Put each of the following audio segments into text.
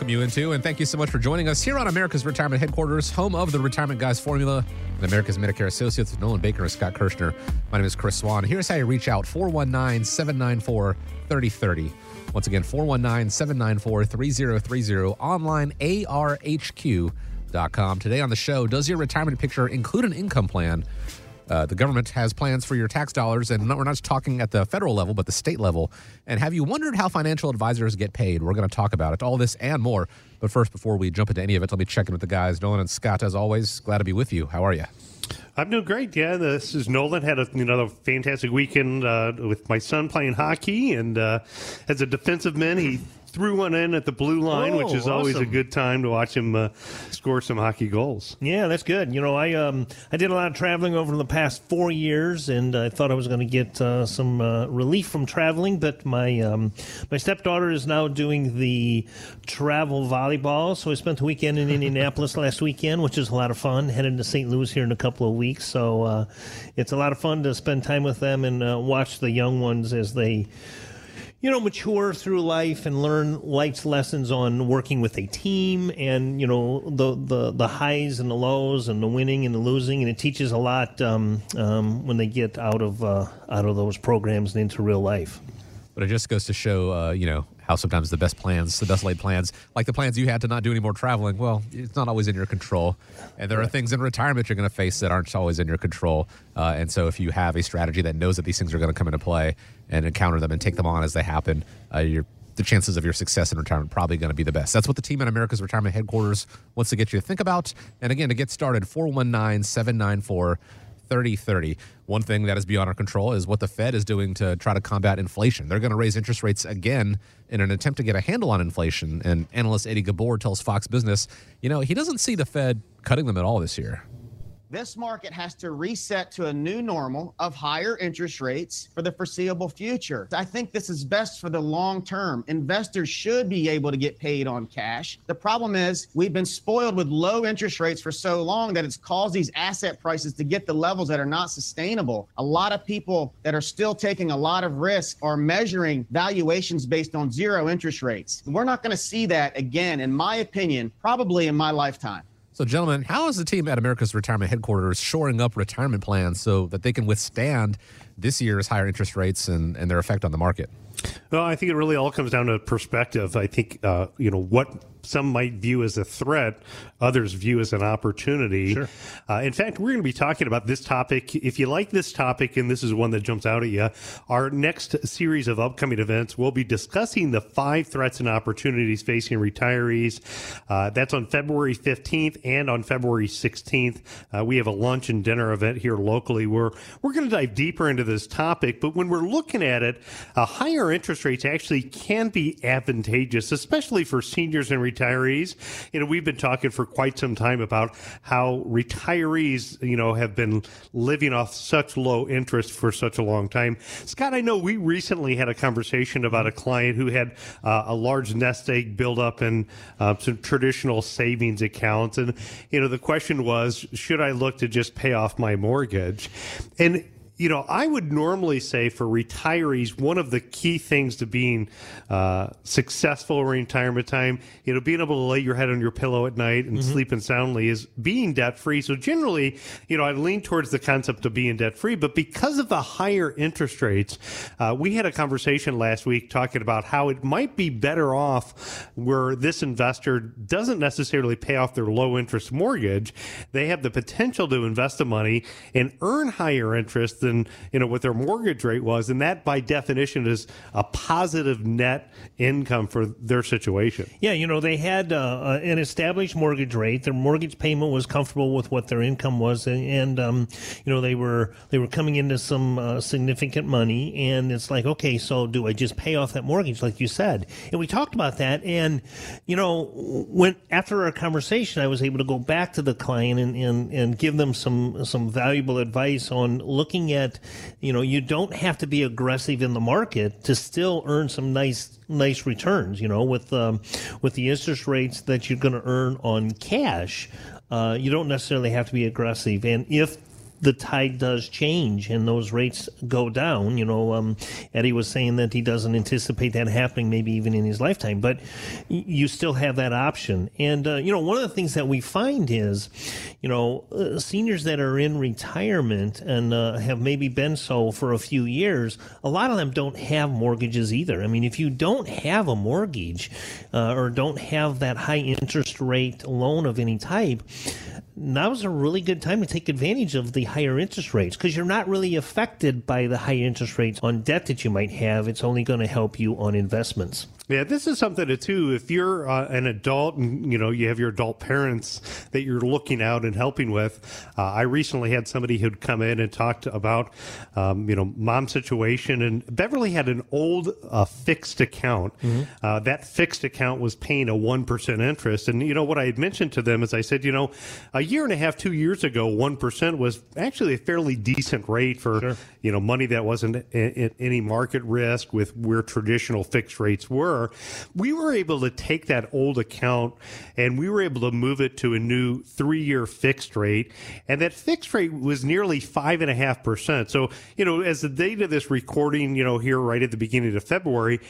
Welcome you into and thank you so much for joining us here on America's Retirement Headquarters, home of the Retirement Guys Formula and America's Medicare Associates Nolan Baker and Scott Kirshner. My name is Chris Swan. Here's how you reach out 419 794 3030. Once again, 419 794 3030. Online, arhq.com. Today on the show, does your retirement picture include an income plan? Uh, the government has plans for your tax dollars, and we're not just talking at the federal level, but the state level. And have you wondered how financial advisors get paid? We're going to talk about it, all this and more. But first, before we jump into any of it, let me check in with the guys. Nolan and Scott, as always, glad to be with you. How are you? I'm doing great. Yeah, this is Nolan. Had a you know fantastic weekend uh, with my son playing hockey, and uh, as a defensive man, he threw one in at the blue line, Oh, which is always a good time to watch him uh, score some hockey goals. Yeah, that's good. You know, I um I did a lot of traveling over the past four years, and I thought I was going to get uh, some uh, relief from traveling, but my um my stepdaughter is now doing the travel volleyball, so I spent the weekend in Indianapolis last weekend, which is a lot of fun. Headed to St. Louis here in a couple of weeks, so uh, it's a lot of fun to spend time with them and uh, watch the young ones as they you know, mature through life and learn life's lessons on working with a team and, you know, the, the, the highs and the lows and the winning and the losing. And it teaches a lot um, um, when they get out of, uh, out of those programs and into real life. But it just goes to show, uh, you know, how sometimes the best plans, the best laid plans, like the plans you had to not do any more traveling, well, it's not always in your control. And there are things in retirement you're going to face that aren't always in your control. Uh, and so if you have a strategy that knows that these things are going to come into play and encounter them and take them on as they happen, uh, you're the chances of your success in retirement probably going to be the best. That's what the team at America's Retirement Headquarters wants to get you to think about. And again, to get started, 419 794 3030. One thing that is beyond our control is what the Fed is doing to try to combat inflation. They're going to raise interest rates again in an attempt to get a handle on inflation. And analyst Eddie Ghabour tells Fox Business, you know, he doesn't see the Fed cutting them at all this year. This market has to reset to a new normal of higher interest rates for the foreseeable future. I think this is best for the long term. Investors should be able to get paid on cash. The problem is we've been spoiled with low interest rates for so long that it's caused these asset prices to get to levels that are not sustainable. A lot of people that are still taking a lot of risk are measuring valuations based on zero interest rates. We're not going to see that again, in my opinion, probably in my lifetime. So, gentlemen, how is the team at America's Retirement Headquarters shoring up retirement plans so that they can withstand this year's higher interest rates and, and their effect on the market? Well, I think it really all comes down to perspective. I think uh, you know what some might view as a threat, others view as an opportunity. Sure. Uh, in fact, we're going to be talking about this topic. If you like this topic, and this is one that jumps out at you, our next series of upcoming events, we'll be discussing the five threats and opportunities facing retirees. Uh, that's on February 15th and on February 16th. Uh, we have a lunch and dinner event here locally where we're going to dive deeper into this topic. But when we're looking at it, uh, higher interest rates actually can be advantageous, especially for seniors and retirees. You know, we've been talking for quite some time about how retirees, you know, have been living off such low interest for such a long time. Scott, I know we recently had a conversation about a client who had uh, a large nest egg build up in uh, some traditional savings accounts. And, you know, the question was, should I look to just pay off my mortgage? And you know, I would normally say for retirees, one of the key things to being uh, successful in retirement time, you know, being able to lay your head on your pillow at night and sleeping soundly is being debt free. So generally, you know, I lean towards the concept of being debt free, but because of the higher interest rates, uh, we had a conversation last week talking about how it might be better off where this investor doesn't necessarily pay off their low interest mortgage. They have the potential to invest the money and earn higher interest than than you know what their mortgage rate was, and that by definition is a positive net income for their situation. Yeah, you know they had uh, an established mortgage rate. Their mortgage payment was comfortable with what their income was, and, and um, you know they were they were coming into some uh, significant money, and it's like, okay, so do I just pay off that mortgage, like you said? And we talked about that, and you know when after our conversation, I was able to go back to the client and, and, and give them some some valuable advice on looking at, you know, you don't have to be aggressive in the market to still earn some nice nice returns. You know, with um, with the interest rates that you're going to earn on cash, uh, you don't necessarily have to be aggressive. And if the tide does change and those rates go down. You know, um, Eddie was saying that he doesn't anticipate that happening, maybe even in his lifetime, but you still have that option. And, uh, you know, one of the things that we find is, you know, uh, seniors that are in retirement and uh, have maybe been so for a few years, a lot of them don't have mortgages either. I mean, if you don't have a mortgage uh, or don't have that high interest rate loan of any type, now's a really good time to take advantage of the higher interest rates because you're not really affected by the high interest rates on debt that you might have. It's only going to help you on investments. Yeah, this is something to too. If you're uh, an adult and you know you have your adult parents that you're looking out and helping with, uh, I recently had somebody who'd come in and talked about um, you know mom situation, and Beverly had an old uh, fixed account. Mm-hmm. Uh, that fixed account was paying a one percent interest, and you know what I had mentioned to them is I said, you know, a year and a half, two years ago, one percent was actually a fairly decent rate for sure. You know money that wasn't at any market risk with where traditional fixed rates were we were able to take that old account and we were able to move it to a new three year fixed rate. And that fixed rate was nearly five and a half percent. So, you know, as the date of this recording, you know, here right at the beginning of February,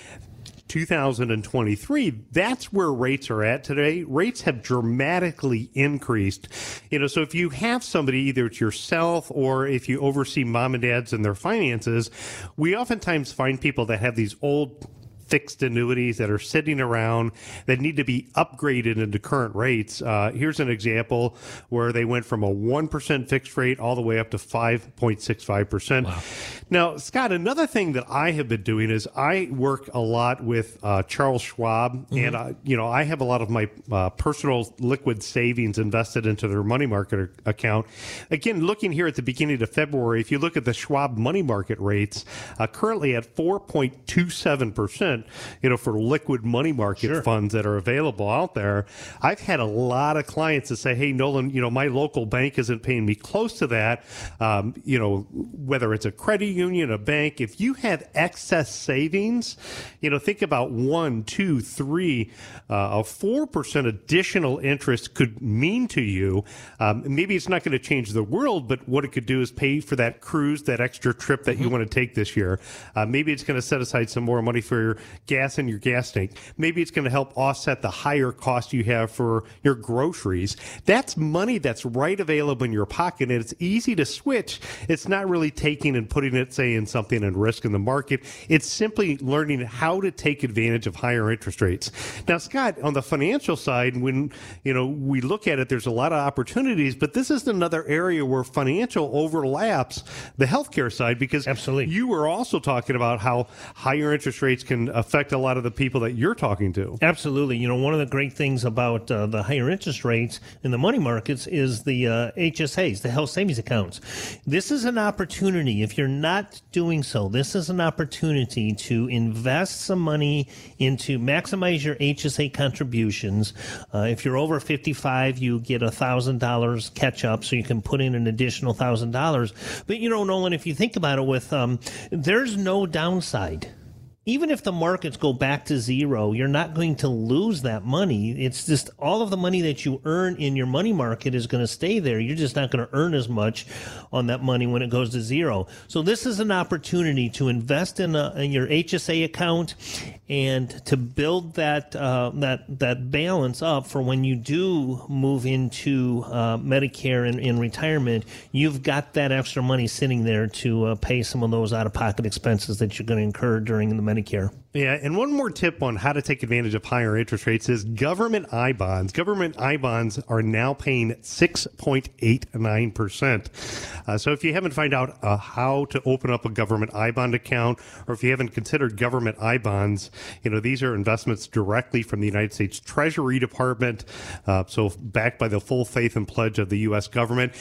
2023, that's where rates are at today. Rates have dramatically increased. You know, so if you have somebody, either it's yourself or if you oversee mom and dads and their finances, we oftentimes find people that have these old fixed annuities that are sitting around that need to be upgraded into current rates. Uh, here's an example where they went from a 1% fixed rate all the way up to 5.65%. Wow. Now, Scott, another thing that I have been doing is I work a lot with uh, Charles Schwab, mm-hmm. and uh, you know I have a lot of my uh, personal liquid savings invested into their money market account. Again, looking here at the beginning of February, if you look at the Schwab money market rates, uh, currently at 4.27 percent you know, for liquid money market sure. funds that are available out there. I've had a lot of clients that say, "Hey, Nolan, you know, my local bank isn't paying me close to that." Um, you know, whether it's a credit union, a bank, if you have excess savings, you know, think about one, two, three, uh, a four percent additional interest could mean to you. Um, maybe it's not going to change the world, but what it could do is pay for that cruise, that extra trip that mm-hmm. you want to take this year. Uh, maybe it's going to set aside some more money for your gas in your gas tank. Maybe it's going to help offset the higher cost you have for your groceries. That's money that's right available in your pocket and it's easy to switch. It's not really taking and putting it, say, in something and risk in the market. It's simply learning how to take advantage of higher interest rates. Now, Scott, on the financial side, when, you know, we look at it, there's a lot of opportunities, but this is another area where financial overlaps the healthcare side because Absolutely. you were also talking about how higher interest rates can uh, affect a lot of the people that you're talking to. Absolutely. You know, one of the great things about uh, the higher interest rates in the money markets is the uh, HSAs, the health savings accounts. This is an opportunity. If you're not doing so, this is an opportunity to invest some money into maximize your HSA contributions. Uh, if you're over 55, you get a thousand dollars catch up, so you can put in an additional thousand dollars. But you know, Nolan, if you think about it, with um, there's no downside even if the markets go back to zero, you're not going to lose that money. It's just all of the money that you earn in your money market is going to stay there. You're just not going to earn as much on that money when it goes to zero. So this is an opportunity to invest in, a, in your HSA account and to build that uh, that that balance up for when you do move into uh, Medicare and retirement. You've got that extra money sitting there to uh, pay some of those out of pocket expenses that you're going to incur during the Medicare. Yeah, and one more tip on how to take advantage of higher interest rates is government I bonds. Government I bonds are now paying 6.89%. Uh, so if you haven't found out uh, how to open up a government I bond account, or if you haven't considered government I bonds, you know, these are investments directly from the United States Treasury Department. Uh, so backed by the full faith and pledge of the U.S. government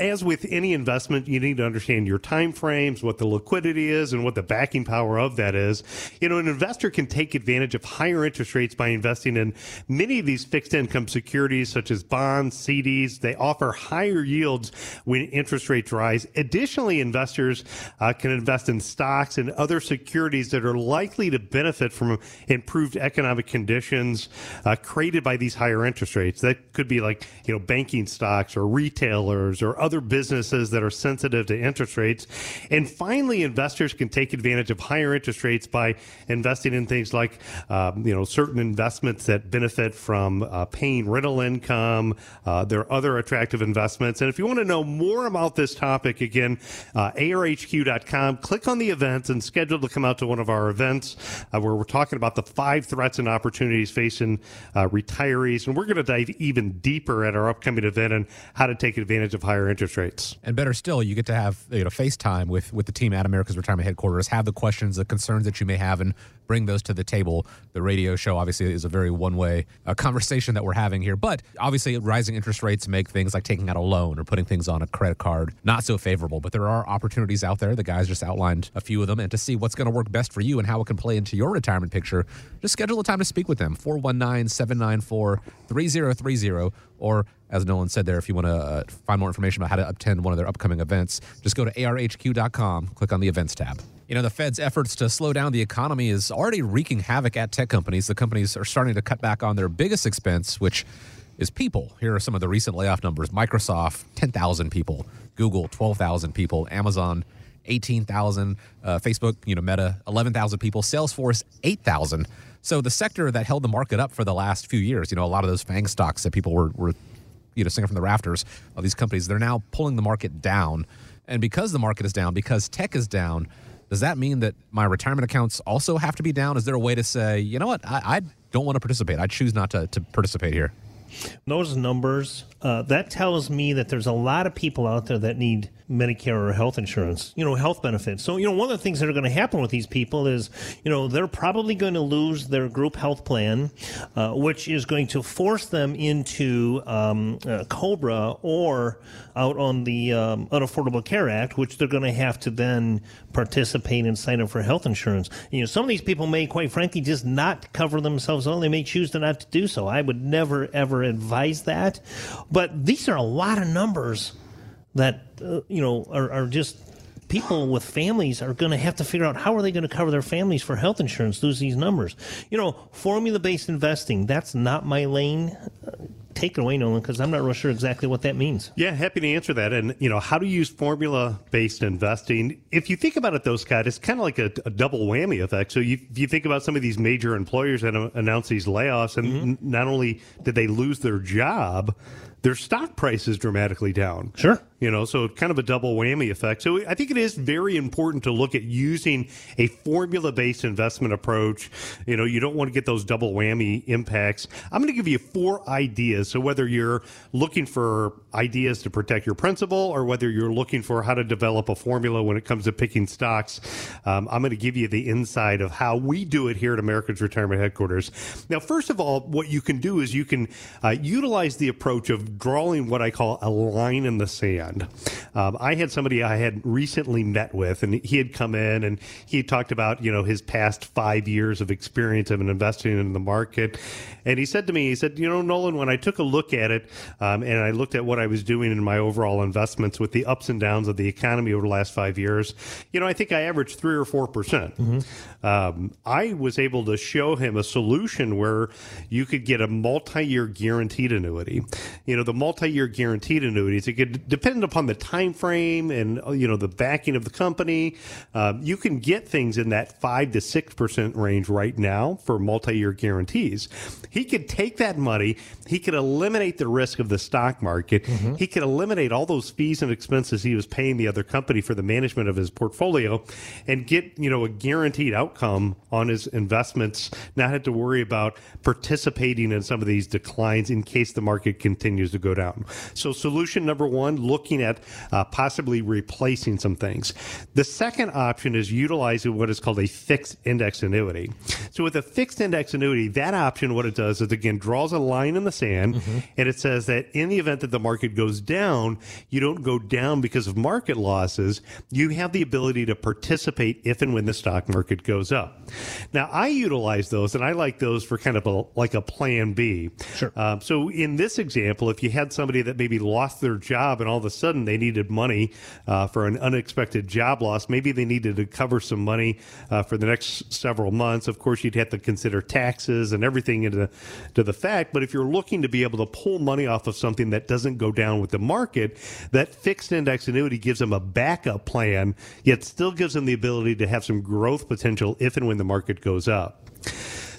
as with any investment, you need to understand your time frames, what the liquidity is, and what the backing power of that is. You know, an investor can take advantage of higher interest rates by investing in many of these fixed income securities, such as bonds, CDs. They offer higher yields when interest rates rise. Additionally, investors uh, can invest in stocks and other securities that are likely to benefit from improved economic conditions uh, created by these higher interest rates. That could be like, you know, banking stocks or retailers or other other businesses that are sensitive to interest rates. And finally, investors can take advantage of higher interest rates by investing in things like, um, you know, certain investments that benefit from uh, paying rental income. Uh, there are other attractive investments. And if you want to know more about this topic, again, uh, arhq.com, click on the events and schedule to come out to one of our events uh, where we're talking about the five threats and opportunities facing uh, retirees. And we're going to dive even deeper at our upcoming event and how to take advantage of higher interest rates. And better still, you get to have you know FaceTime with with the team at America's Retirement Headquarters, have the questions, the concerns that you may have, and bring those to the table. The radio show obviously is a very one way uh, conversation that we're having here, but obviously rising interest rates make things like taking out a loan or putting things on a credit card not so favorable. But there are opportunities out there. The guys just outlined a few of them, and to see what's going to work best for you and how it can play into your retirement picture, just schedule a time to speak with them. 419 794 3030 or as Nolan said there, if you want to uh, find more information about how to attend one of their upcoming events, just go to arhq.com, click on the events tab. You know, the Fed's efforts to slow down the economy is already wreaking havoc at tech companies. The companies are starting to cut back on their biggest expense, which is people. Here are some of the recent layoff numbers Microsoft, 10,000 people, Google, 12,000 people, Amazon, 18,000, uh, Facebook, you know, Meta, 11,000 people, Salesforce, 8,000. So the sector that held the market up for the last few years, you know, a lot of those FANG stocks that people were, were you know, singing from the rafters of these companies, they're now pulling the market down. And because the market is down, because tech is down, does that mean that my retirement accounts also have to be down? Is there a way to say, you know what, I, I don't want to participate. I choose not to, to participate here? Those numbers, uh, that tells me that there's a lot of people out there that need Medicare or health insurance, you know, health benefits. So, you know, one of the things that are going to happen with these people is, you know, they're probably going to lose their group health plan, uh, which is going to force them into um, uh, COBRA or out on the um, Unaffordable Care Act, which they're going to have to then participate and sign up for health insurance. You know, some of these people may, quite frankly, just not cover themselves on. They may choose to not to do so. I would never, ever advise that. But these are a lot of numbers that uh, you know are, are just people with families are going to have to figure out how are they going to cover their families for health insurance lose these numbers you know formula based investing that's not my lane take it away nolan because i'm not real sure exactly what that means yeah happy to answer that and you know how to use formula based investing if you think about it though scott it's kind of like a, a, double whammy effect so you, if you think about some of these major employers that announce these layoffs and mm-hmm. n- not only did they lose their job their stock price is dramatically down. Sure. You know, so kind of a double whammy effect. So I think it is very important to look at using a formula based investment approach. You know, you don't want to get those double whammy impacts. I'm going to give you four ideas. So whether you're looking for ideas to protect your principal or whether you're looking for how to develop a formula when it comes to picking stocks, um, I'm going to give you the inside of how we do it here at America's Retirement Headquarters. Now, first of all, what you can do is you can uh, utilize the approach of drawing what I call a line in the sand. Um, I had somebody I had recently met with, and he had come in and he talked about you know his past five years of experience of investing in the market, and he said to me, he said, you know, Nolan, when I took a look at it um, and I looked at what I was doing in my overall investments with the ups and downs of the economy over the last five years, you know, I think I averaged three or four percent. Mm-hmm. Um, I was able to show him a solution where you could get a multi-year guaranteed annuity. You know the multi-year guaranteed annuities. It could depend upon the time frame and you know the backing of the company. Um, you can get things in that five to six percent range right now for multi-year guarantees. He could take that money. He could eliminate the risk of the stock market. Mm-hmm. He could eliminate all those fees and expenses he was paying the other company for the management of his portfolio, and get you know a guaranteed outcome on his investments. Not have to worry about participating in some of these declines in case the market continues to go down. So, solution number one, looking at uh, possibly replacing some things. The second option is utilizing what is called a fixed index annuity. So, with a fixed index annuity, that option, what it does is again draws a line in the sand mm-hmm. and it says that in the event that the market goes down, you don't go down because of market losses. You have the ability to participate if and when the stock market goes up. Now, I utilize those and I like those for kind of a like a plan B. Sure. Um, so in this example, if you had somebody that maybe lost their job and all of a sudden they needed money uh, for an unexpected job loss, maybe they needed to cover some money uh, for the next several months. Of course, you'd have to consider taxes and everything into to the fact. But if you're looking to be able to pull money off of something that doesn't go down with the market, that fixed index annuity gives them a backup plan, yet still gives them the ability to have some growth potential if and when the market goes up.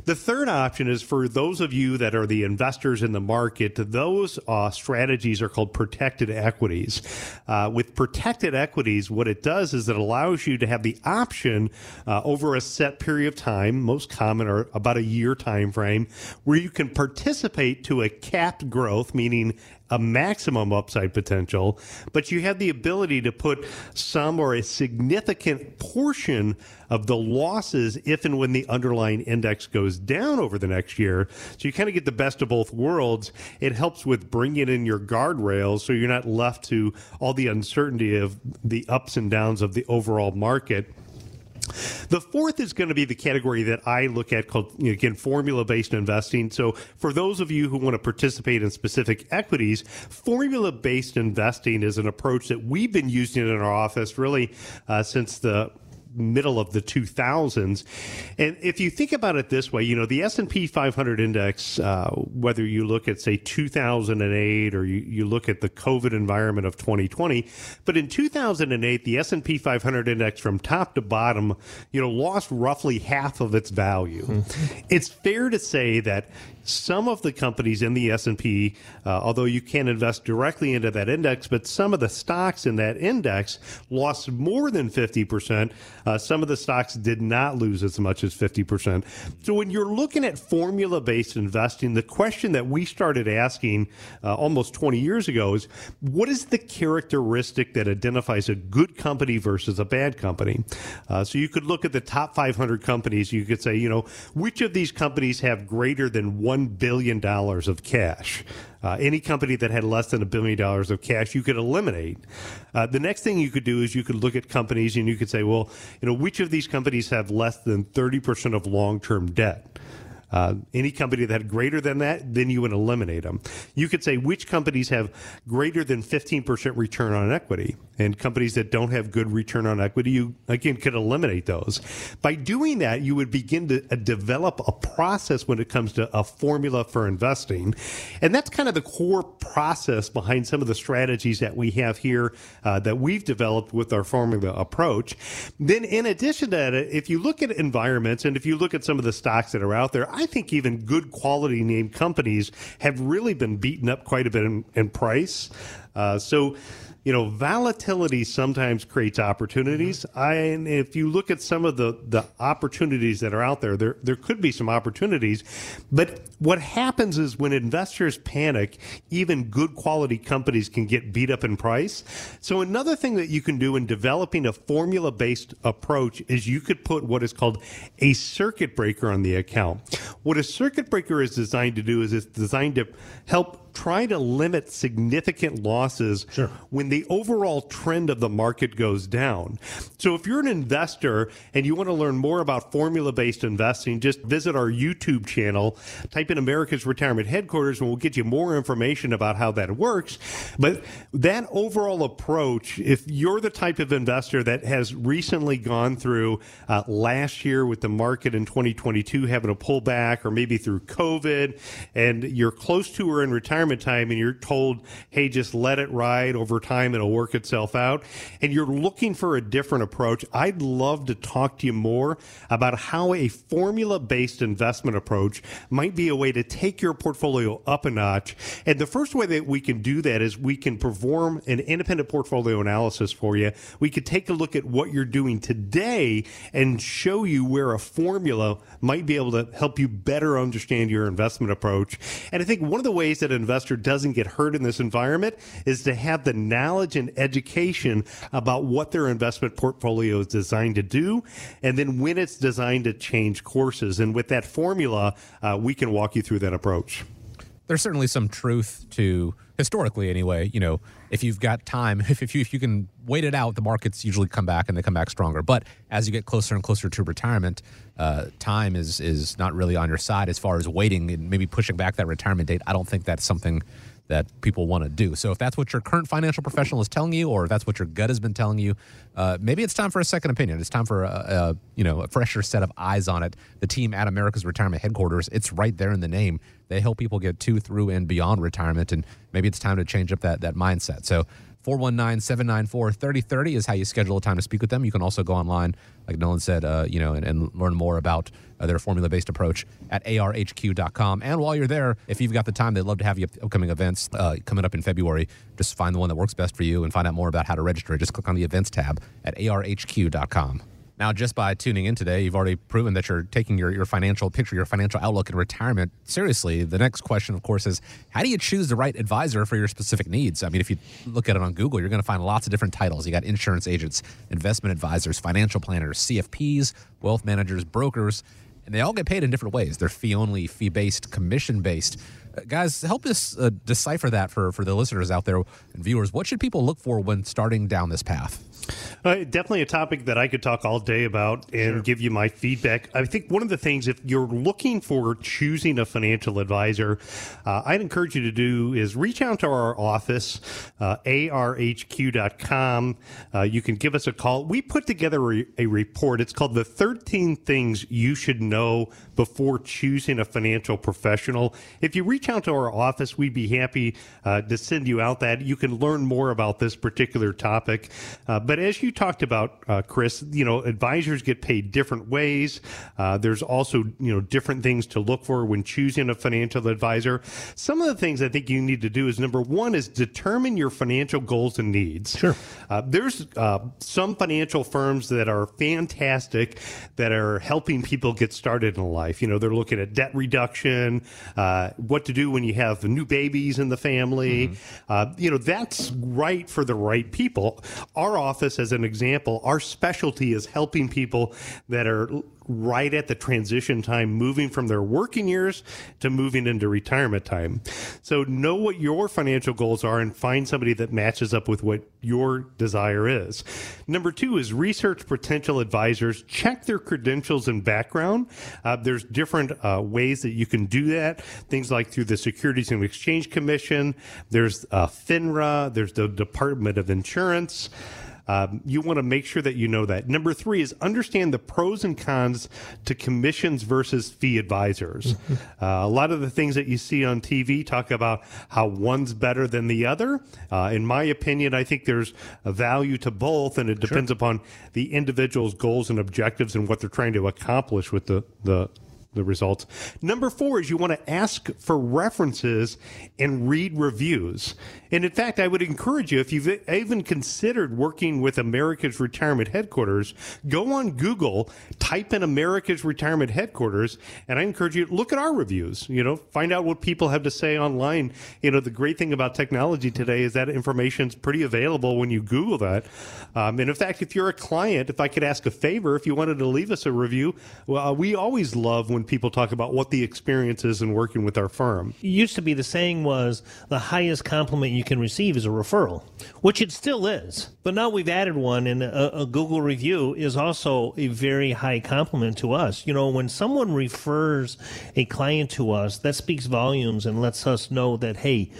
The third option is for those of you that are the investors in the market, those uh, strategies are called protected equities. Uh, with protected equities, what it does is it allows you to have the option uh, over a set period of time, most common are about a year time frame, where you can participate to a capped growth, meaning a maximum upside potential, but you have the ability to put some or a significant portion of the losses if and when the underlying index goes down over the next year. So you kind of get the best of both worlds. It helps with bringing in your guardrails so you're not left to all the uncertainty of the ups and downs of the overall market. The fourth is going to be the category that I look at called, you know, again, formula based investing. So, for those of you who want to participate in specific equities, formula based investing is an approach that we've been using in our office really uh, since the middle of the 2000s. And if you think about it this way, you know, the S&P 500 index, uh, whether you look at, say, 2008 or you, you look at the COVID environment of 2020, but in 2008, the S&P 500 index from top to bottom, you know, lost roughly half of its value. Mm-hmm. It's fair to say that some of the companies in the S&P, uh, although you can't invest directly into that index, but some of the stocks in that index lost more than 50%. Uh, some of the stocks did not lose as much as 50%. So when you're looking at formula-based investing, the question that we started asking uh, almost 20 years ago is, what is the characteristic that identifies a good company versus a bad company? Uh, so you could look at the top 500 companies. You could say, you know, which of these companies have greater than one $1 billion of cash. Uh, any company that had less than a billion dollars of cash, you could eliminate. Uh, the next thing you could do is you could look at companies and you could say, well, you know, which of these companies have less than 30% of long term debt? Uh, any company that had greater than that, then you would eliminate them. You could say which companies have greater than 15% return on equity, and companies that don't have good return on equity, you again could eliminate those. By doing that, you would begin to uh, develop a process when it comes to a formula for investing, and that's kind of the core process behind some of the strategies that we have here uh, that we've developed with our formula approach. Then, in addition to that, if you look at environments and if you look at some of the stocks that are out there, think even good quality name companies have really been beaten up quite a bit in, in price. Uh, so you know, volatility sometimes creates opportunities. Mm-hmm. I, and if you look at some of the, the opportunities that are out there, there, there could be some opportunities. But what happens is when investors panic, even good quality companies can get beat up in price. So another thing that you can do in developing a formula based approach is you could put what is called a circuit breaker on the account. What a circuit breaker is designed to do is it's designed to help try to limit significant losses Sure. when the overall trend of the market goes down. So if you're an investor and you want to learn more about formula based investing, just visit our YouTube channel, type in America's Retirement Headquarters, and we'll get you more information about how that works. But that overall approach, if you're the type of investor that has recently gone through uh, last year with the market in 2022 having a pullback, or maybe through COVID, and you're close to or in retirement time and you're told, hey, just let it ride over time, it'll work itself out, and you're looking for a different approach, I'd love to talk to you more about how a formula based investment approach might be a way to take your portfolio up a notch. And the first way that we can do that is we can perform an independent portfolio analysis for you. We could take a look at what you're doing today and show you where a formula might be able to help you better understand your investment approach. And I think one of the ways that an investor doesn't get hurt in this environment is to have the knowledge and education about what their investment portfolio is designed to do, and then when it's designed to change courses. And with that formula, uh, we can walk you through that approach. there's certainly some truth to historically anyway you know if you've got time if, if you if you can wait it out the markets usually come back and they come back stronger but as you get closer and closer to retirement uh, time is is not really on your side as far as waiting and maybe pushing back that retirement date i don't think that's something that people want to do. So if that's what your current financial professional is telling you, or if that's what your gut has been telling you, uh, maybe it's time for a second opinion. It's time for a, a you know a fresher set of eyes on it. The team at America's Retirement Headquarters, it's right there in the name. They help people get to, through, and beyond retirement, and maybe it's time to change up that that mindset. So. 419-794-3030 is how you schedule a time to speak with them. You can also go online, like Nolan said, uh, you know, and, and learn more about uh, their formula-based approach at arhq.com. And while you're there, if you've got the time, they'd love to have you at upcoming events uh, coming up in February. Just find the one that works best for you and find out more about how to register. Just click on the events tab at arhq.com. Now, just by tuning in today, you've already proven that you're taking your, your financial picture, your financial outlook in retirement seriously. The next question, of course, is how do you choose the right advisor for your specific needs? I mean, if you look at it on Google, you're going to find lots of different titles. You got insurance agents, investment advisors, financial planners, CFPs, wealth managers, brokers, and they all get paid in different ways. They're fee only, fee based, commission based. Uh, guys, help us uh, decipher that for, for the listeners out there and viewers. What should people look for when starting down this path? Uh, definitely a topic that I could talk all day about and give you my feedback. I think one of the things, if you're looking for choosing a financial advisor, uh, I'd encourage you to do is reach out to our office, uh, arhq.com. Uh, you can give us a call. We put together a, a report. It's called The 13 Things You Should Know Before Choosing a Financial Professional. If you reach out to our office, we'd be happy uh, to send you out that. You can learn more about this particular topic. Uh, but as you talked about, uh, Chris, you know, advisors get paid different ways. Uh, there's also, you know, different things to look for when choosing a financial advisor. Some of the things I think you need to do is number one is determine your financial goals and needs. Sure. Uh, there's uh, some financial firms that are fantastic that are helping people get started in life. You know, they're looking at debt reduction, uh, what to do when you have new babies in the family. Uh, you know, that's right for the right people. Our office, as an example, our specialty is helping people that are right at the transition time, moving from their working years to moving into retirement time. So know what your financial goals are and find somebody that matches up with what your desire is. Number two is research potential advisors, check their credentials and background. Uh, there's different uh, ways that you can do that. Things like through the Securities and Exchange Commission. There's uh, FINRA. There's the Department of Insurance. Um, you want to make sure that you know that. Number three is understand the pros and cons to commissions versus fee advisors. uh, a lot of the things that you see on TV talk about how one's better than the other. Uh, in my opinion, I think there's a value to both, and it depends upon the individual's goals and objectives and what they're trying to accomplish with the the the results. Number four is you want to ask for references and read reviews. And in fact, I would encourage you, if you've even considered working with America's Retirement Headquarters, go on Google, type in America's Retirement Headquarters, and I encourage you to look at our reviews. You know, find out what people have to say online. You know, the great thing about technology today is that information's pretty available when you Google that. Um, and in fact, if you're a client, if I could ask a favor, if you wanted to leave us a review, well, uh, we always love when when people talk about what the experience is in working with our firm. It used to be the saying was the highest compliment you can receive is a referral, which it still is. But now we've added one, and a, a Google review is also a very high compliment to us. You know, when someone refers a client to us, that speaks volumes and lets us know that hey,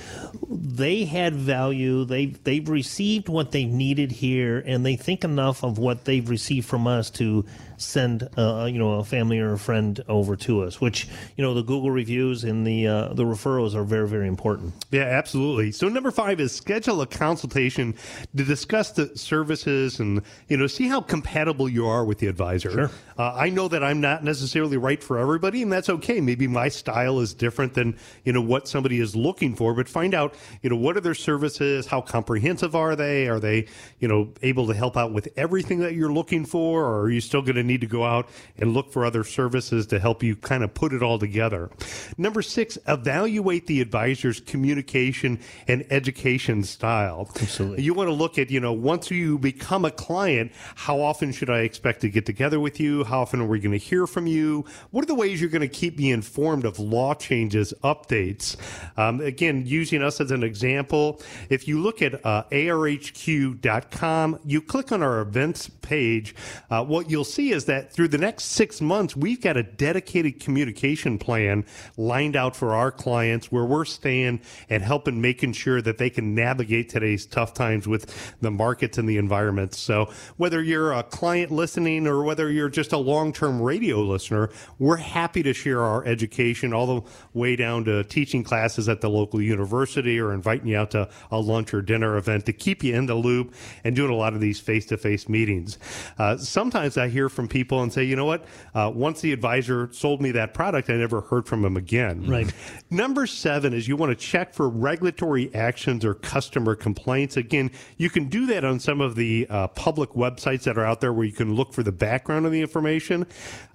they had value. They they've received what they needed here, and they think enough of what they've received from us to send uh, you know a family or a friend over to us. Which you know the Google reviews and the uh, the referrals are very very important. Yeah, absolutely. So number five is schedule a consultation to discuss the services and you know see how compatible you are with the advisor. Sure. Uh, I know that I'm not necessarily right for everybody, and that's okay. Maybe my style is different than you know what somebody is looking for. But find out you know what are their services, how comprehensive are they? Are they you know able to help out with everything that you're looking for, or are you still going to need to go out and look for other services to help you kind of put it all together? Number six, evaluate the advisor's communication and education style. Absolutely. You want to look at you know once you become a client, how often should I expect to get together with you? How often are we going to hear from you? What are the ways you're going to keep me informed of law changes, updates? Um, again, using us as an example, if you look at uh, arhq.com, you click on our events page, uh, what you'll see is that through the next six months, we've got a dedicated communication plan lined out for our clients where we're staying and helping making sure that they can navigate today's tough times with the markets and the environment. So whether you're a client listening or whether you're just a long-term radio listener, we're happy to share our education all the way down to teaching classes at the local university or inviting you out to a lunch or dinner event to keep you in the loop and doing a lot of these face-to-face meetings. Uh, sometimes I hear from people and say, you know what? Uh, once the advisor sold me that product, I never heard from him again. Right. Number seven is you want to check for regulatory actions or customer complaints. Again, you can do that on some of the uh, public websites that are out there where you can look for the background of the information.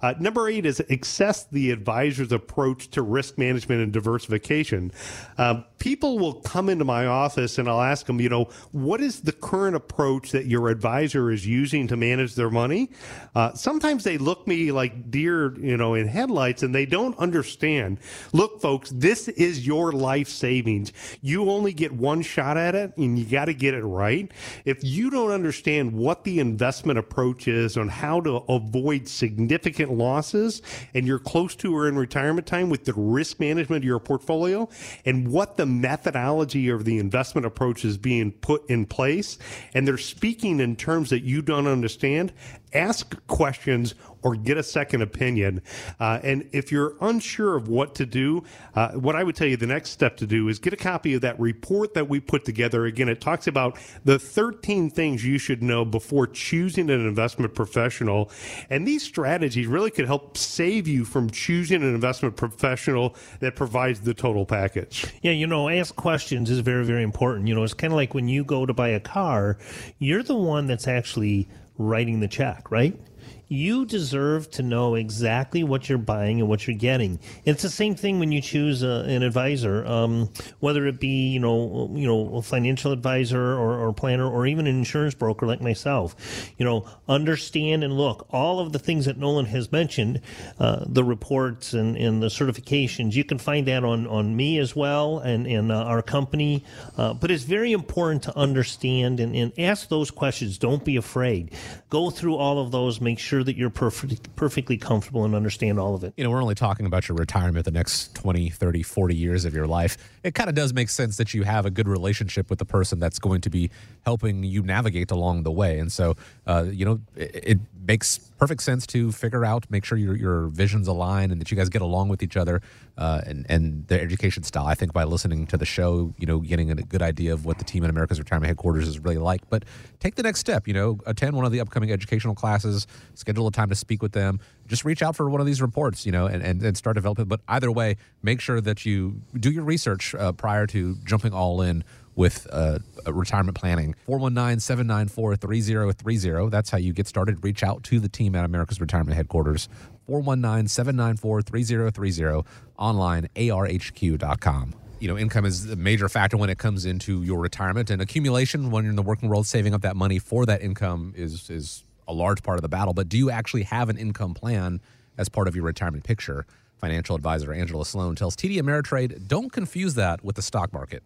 Uh, number eight is assess the advisor's approach to risk management and diversification. Um, people will come into my office and I'll ask them, you know, what is the current approach that your advisor is using to manage their money? Uh, sometimes they look me like deer, you know, in headlights and they don't understand. Look, folks, this is your life savings. You only get one shot at it and you got to get it right. If you don't understand what the investment approach is on how to avoid significant losses and you're close to or in retirement time with the risk management of your portfolio and what the methodology of the investment approach is being put in place and they're speaking in terms that you don't understand, ask questions or get a second opinion. Uh, and if you're unsure of what to do, uh, what I would tell you the next step to do is get a copy of that report that we put together. Again, it talks about the 13 things you should know before choosing an investment professional. And these strategies really could help save you from choosing an investment professional that provides the total package. Yeah, you know, ask questions is very, very important. You know, it's kind of like when you go to buy a car, you're the one that's actually writing the check, right? You deserve to know exactly what you're buying and what you're getting. It's the same thing when you choose a, an advisor, um, whether it be you know you know a financial advisor or, or planner or even an insurance broker like myself. You know, understand and look all of the things that Nolan has mentioned, uh, the reports and, and the certifications. You can find that on on me as well and and uh, our company. Uh, but it's very important to understand and, and ask those questions. Don't be afraid. Go through all of those. Make sure that you're perfect, perfectly comfortable and understand all of it. you know, we're only talking about your retirement the next 20, 30, 40 years of your life. It kind of does make sense that you have a good relationship with the person that's going to be helping you navigate along the way. And so, uh, you know, it, it makes perfect sense to figure out, make sure your, your visions align and that you guys get along with each other uh, and, and their education style. I think by listening to the show, you know, getting a good idea of what the team at America's Retirement Headquarters is really like. But take the next step, you know, attend one of the upcoming educational classes, schedule a time to speak with them, just reach out for one of these reports, you know, and, and, and start developing. But either way, make sure that you do your research uh, prior to jumping all in with uh, retirement planning. 419 794 3030. That's how you get started. Reach out to the team at America's Retirement Headquarters. 419 794 3030. Online, arhq.com. You know, income is a major factor when it comes into your retirement and accumulation. When you're in the working world, saving up that money for that income is is a large part of the battle. But do you actually have an income plan as part of your retirement picture. Financial advisor Angela Sloan tells TD Ameritrade don't confuse that with the stock market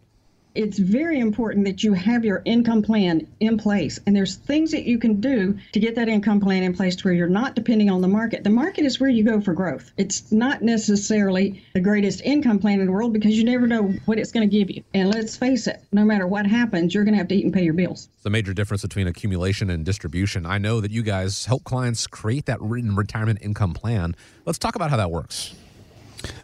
it's very important that you have your income plan in place. And there's things that you can do to get that income plan in place to where you're not depending on the market. The market is where you go for growth. It's not necessarily the greatest income plan in the world because you never know what it's going to give you. And let's face it, no matter what happens, you're going to have to eat and pay your bills. It's the major difference between accumulation and distribution. I know that you guys help clients create that written retirement income plan. Let's talk about how that works.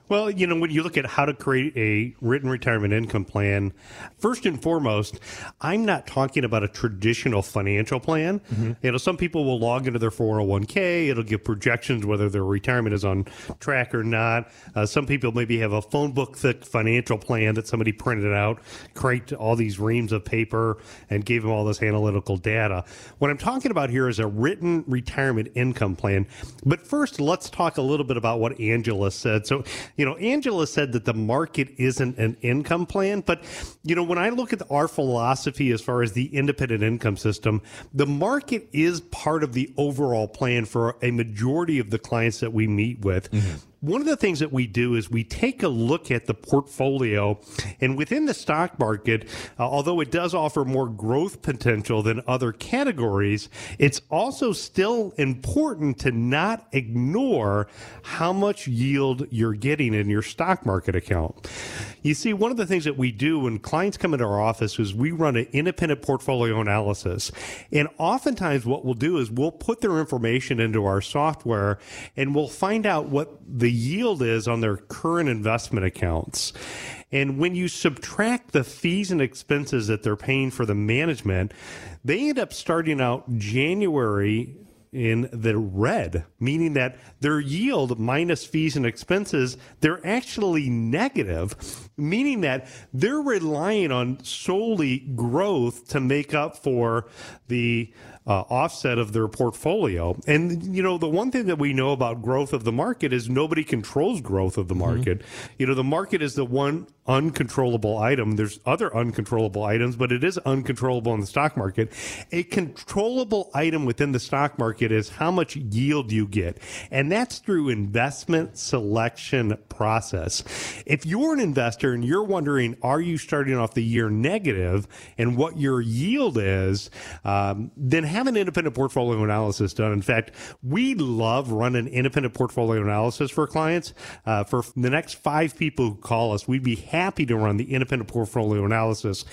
Well, you know, when you look at how to create a written retirement income plan, first and foremost, I'm not talking about a traditional financial plan. Mm-hmm. You know, some people will log into their 401k, it'll give projections whether their retirement is on track or not. Uh, some people maybe have a phone book thick financial plan that somebody printed out, create all these reams of paper, and gave them all this analytical data. What I'm talking about here is a written retirement income plan. But first, let's talk a little bit about what Angela said. So, you know, Angela said that the market isn't an income plan, but you know, when I look at our philosophy as far as the independent income system, the market is part of the overall plan for a majority of the clients that we meet with. Mm-hmm one of the things that we do is we take a look at the portfolio and within the stock market uh, although it does offer more growth potential than other categories it's also still important to not ignore how much yield you're getting in your stock market account you see one of the things that we do when clients come into our office is we run an independent portfolio analysis and oftentimes what we'll do is we'll put their information into our software and we'll find out what the yield is on their current investment accounts. And when you subtract the fees and expenses that they're paying for the management, they end up starting out January in the red, meaning that their yield minus fees and expenses, they're actually negative, meaning that they're relying on solely growth to make up for the uh, offset of their portfolio. And, you know, the one thing that we know about growth of the market is nobody controls growth of the market. Mm-hmm. You know, the market is the one uncontrollable item. There's other uncontrollable items, but it is uncontrollable in the stock market. A controllable item within the stock market is how much yield you get. And that's through investment selection process. If you're an investor and you're wondering, are you starting off the year negative and what your yield is, um, then have an independent portfolio analysis done. In fact, we love running independent portfolio analysis for clients. Uh, for the next five people who call us, we'd be happy to run the independent portfolio analysis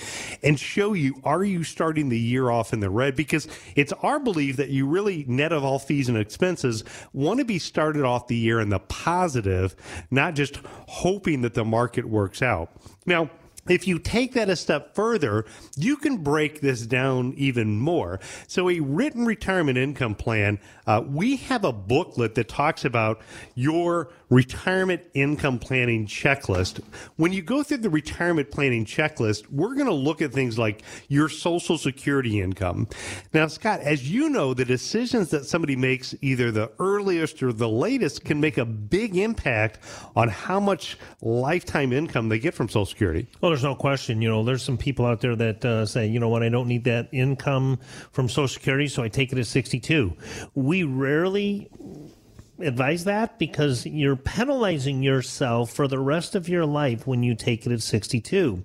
and show you are you starting the year off in the red? Because it's our belief that you really, net of all fees and expenses, want to be started off the year in the positive, not just hoping that the market works out. Now, if you take that a step further, you can break this down even more. So, a written retirement income plan, uh, we have a booklet that talks about your retirement income planning checklist. When you go through the retirement planning checklist, we're going to look at things like your social security income. Now, Scott, as you know, the decisions that somebody makes either the earliest or the latest can make a big impact on how much lifetime income they get from social security. Well, there's no question. You know, there's some people out there that uh, say, you know what, I don't need that income from Social Security, so I take it at 62. We rarely advise that because you're penalizing yourself for the rest of your life when you take it at 62.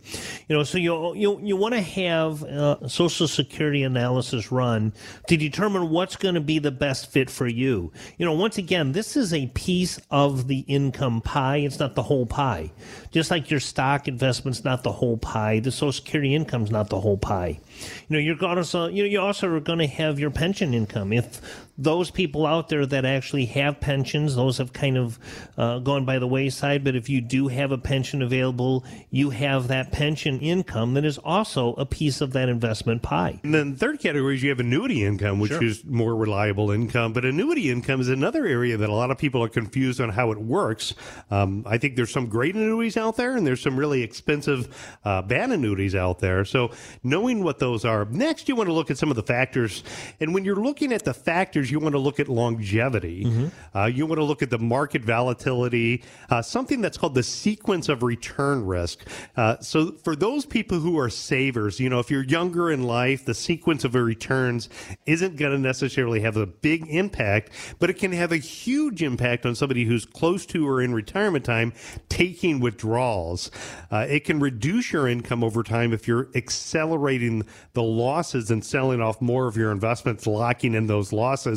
You know, so you you you want to have a social security analysis run to determine what's going to be the best fit for you. You know, once again, this is a piece of the income pie. It's not the whole pie. Just like your stock investment's not the whole pie, the social security income's not the whole pie. You know, you're going to you know you also are going to have your pension income. If those people out there that actually have pensions, those have kind of uh, gone by the wayside. But if you do have a pension available, you have that pension income that is also a piece of that investment pie. And then the third category is you have annuity income, which sure. is more reliable income. But annuity income is another area that a lot of people are confused on how it works. Um, I think there's some great annuities out there, and there's some really expensive uh, bad annuities out there. So knowing what those are. Next, you want to look at some of the factors. And when you're looking at the factors, you want to look at longevity. Mm-hmm. Uh, you want to look at the market volatility, uh, something that's called the sequence of return risk. Uh, so for those people who are savers, you know, if you're younger in life, the sequence of returns isn't going to necessarily have a big impact, but it can have a huge impact on somebody who's close to or in retirement time taking withdrawals. Uh, it can reduce your income over time if you're accelerating the losses and selling off more of your investments, locking in those losses.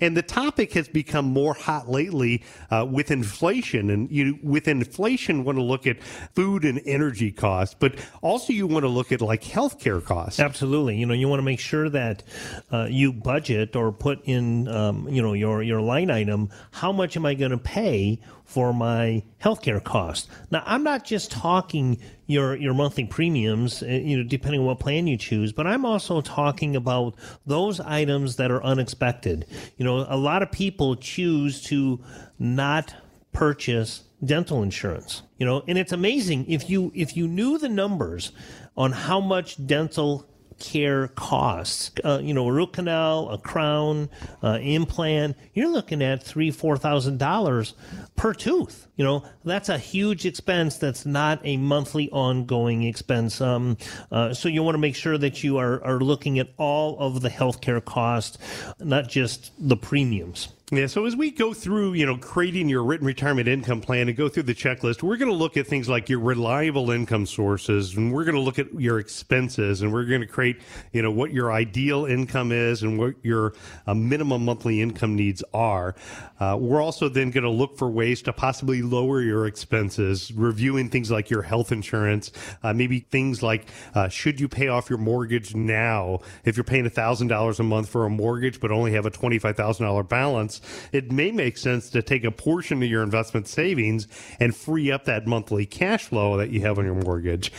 And the topic has become more hot lately uh, with inflation. And you, with inflation, want to look at food and energy costs, but also you want to look at like healthcare costs. Absolutely. You know, you want to make sure that uh, you budget or put in, um, you know, your your line item. How much am I going to pay for my healthcare costs. Now, I'm not just talking your your monthly premiums, uh, you know, depending on what plan you choose, but I'm also talking about those items that are unexpected. You know, a lot of people choose to not purchase dental insurance you know and it's amazing if you if you knew the numbers on how much dental care costs. Uh, you know, a root canal, a crown, uh, implant. You're looking at three, four thousand dollars per tooth. You know, that's a huge expense. That's not a monthly ongoing expense. Um, uh, so you want to make sure that you are are looking at all of the healthcare costs, not just the premiums. Yeah, so as we go through, you know, creating your written retirement income plan and go through the checklist, we're going to look at things like your reliable income sources and we're going to look at your expenses and we're going to create, you know, what your ideal income is and what your uh, minimum monthly income needs are. Uh, we're also then going to look for ways to possibly lower your expenses, reviewing things like your health insurance, uh, maybe things like uh, should you pay off your mortgage now if you're paying $1,000 a month for a mortgage but only have a $25,000 balance it may make sense to take a portion of your investment savings and free up that monthly cash flow that you have on your mortgage.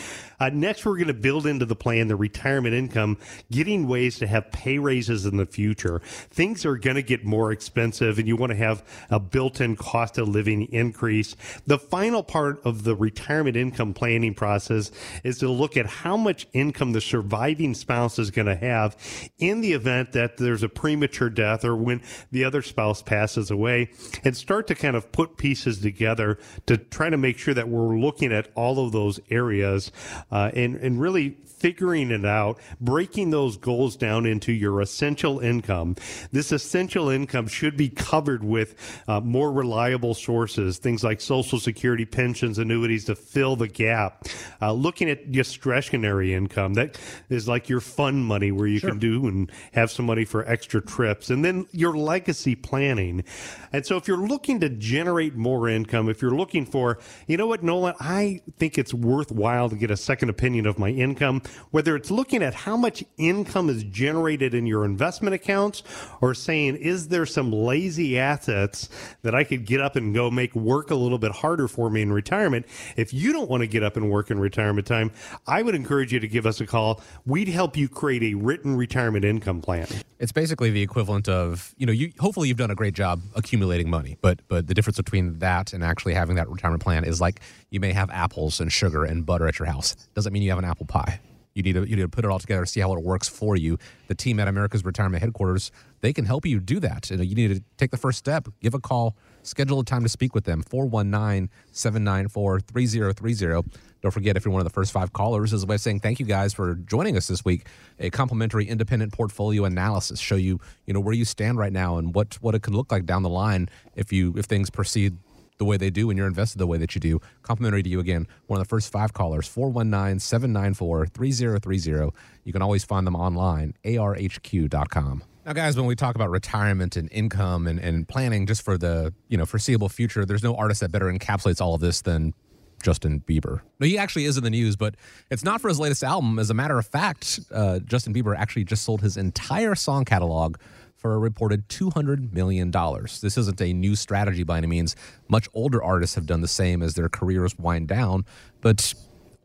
Uh, next, we're going to build into the plan the retirement income, getting ways to have pay raises in the future. Things are going to get more expensive, and you want to have a built in cost of living increase. The final part of the retirement income planning process is to look at how much income the surviving spouse is going to have in the event that there's a premature death or when the other spouse passes away, and start to kind of put pieces together to try to make sure that we're looking at all of those areas uh, and, and really figuring it out, breaking those goals down into your essential income. This essential income should be covered with uh, more reliable sources, things like Social Security, pensions, annuities to fill the gap. Uh, looking at your discretionary income, that is like your fun money where you sure. can do and have some money for extra trips. And then your legacy planning. And so if you're looking to generate more income, if you're looking for, you know what, Nolan, I think it's worthwhile to get a second opinion of my income whether it's looking at how much income is generated in your investment accounts or saying, is there some lazy assets that I could get up and go make work a little bit harder for me in retirement? If you don't want to get up and work in retirement time, I would encourage you to give us a call. We'd help you create a written retirement income plan. It's basically the equivalent of, you know, you hopefully you've done a great job accumulating money, but but the difference between that and actually having that retirement plan is like you may have apples and sugar and butter at your house. Doesn't mean you have an apple pie. You need to you need to put it all together, see how it works for you. The team at America's Retirement Headquarters they can help you do that. You, know, you need to take the first step. Give a call. Schedule a time to speak with them. 419 794 3030. Don't forget, if you're one of the first five callers, is a way of saying thank you guys for joining us this week. A complimentary independent portfolio analysis show you, you know, where you stand right now and what what it can look like down the line if you if things proceed the way they do and you're invested the way that you do. Complimentary to you again. One of the first five callers, 419 794 3030. You can always find them online, arhq.com. Now, guys, when we talk about retirement and income and, and planning just for the you know foreseeable future, there's no artist that better encapsulates all of this than Justin Bieber. No, he actually is in the news, but it's not for his latest album. As a matter of fact, uh, Justin Bieber actually just sold his entire song catalog for a reported $200 million. This isn't a new strategy by any means. Much older artists have done the same as their careers wind down, but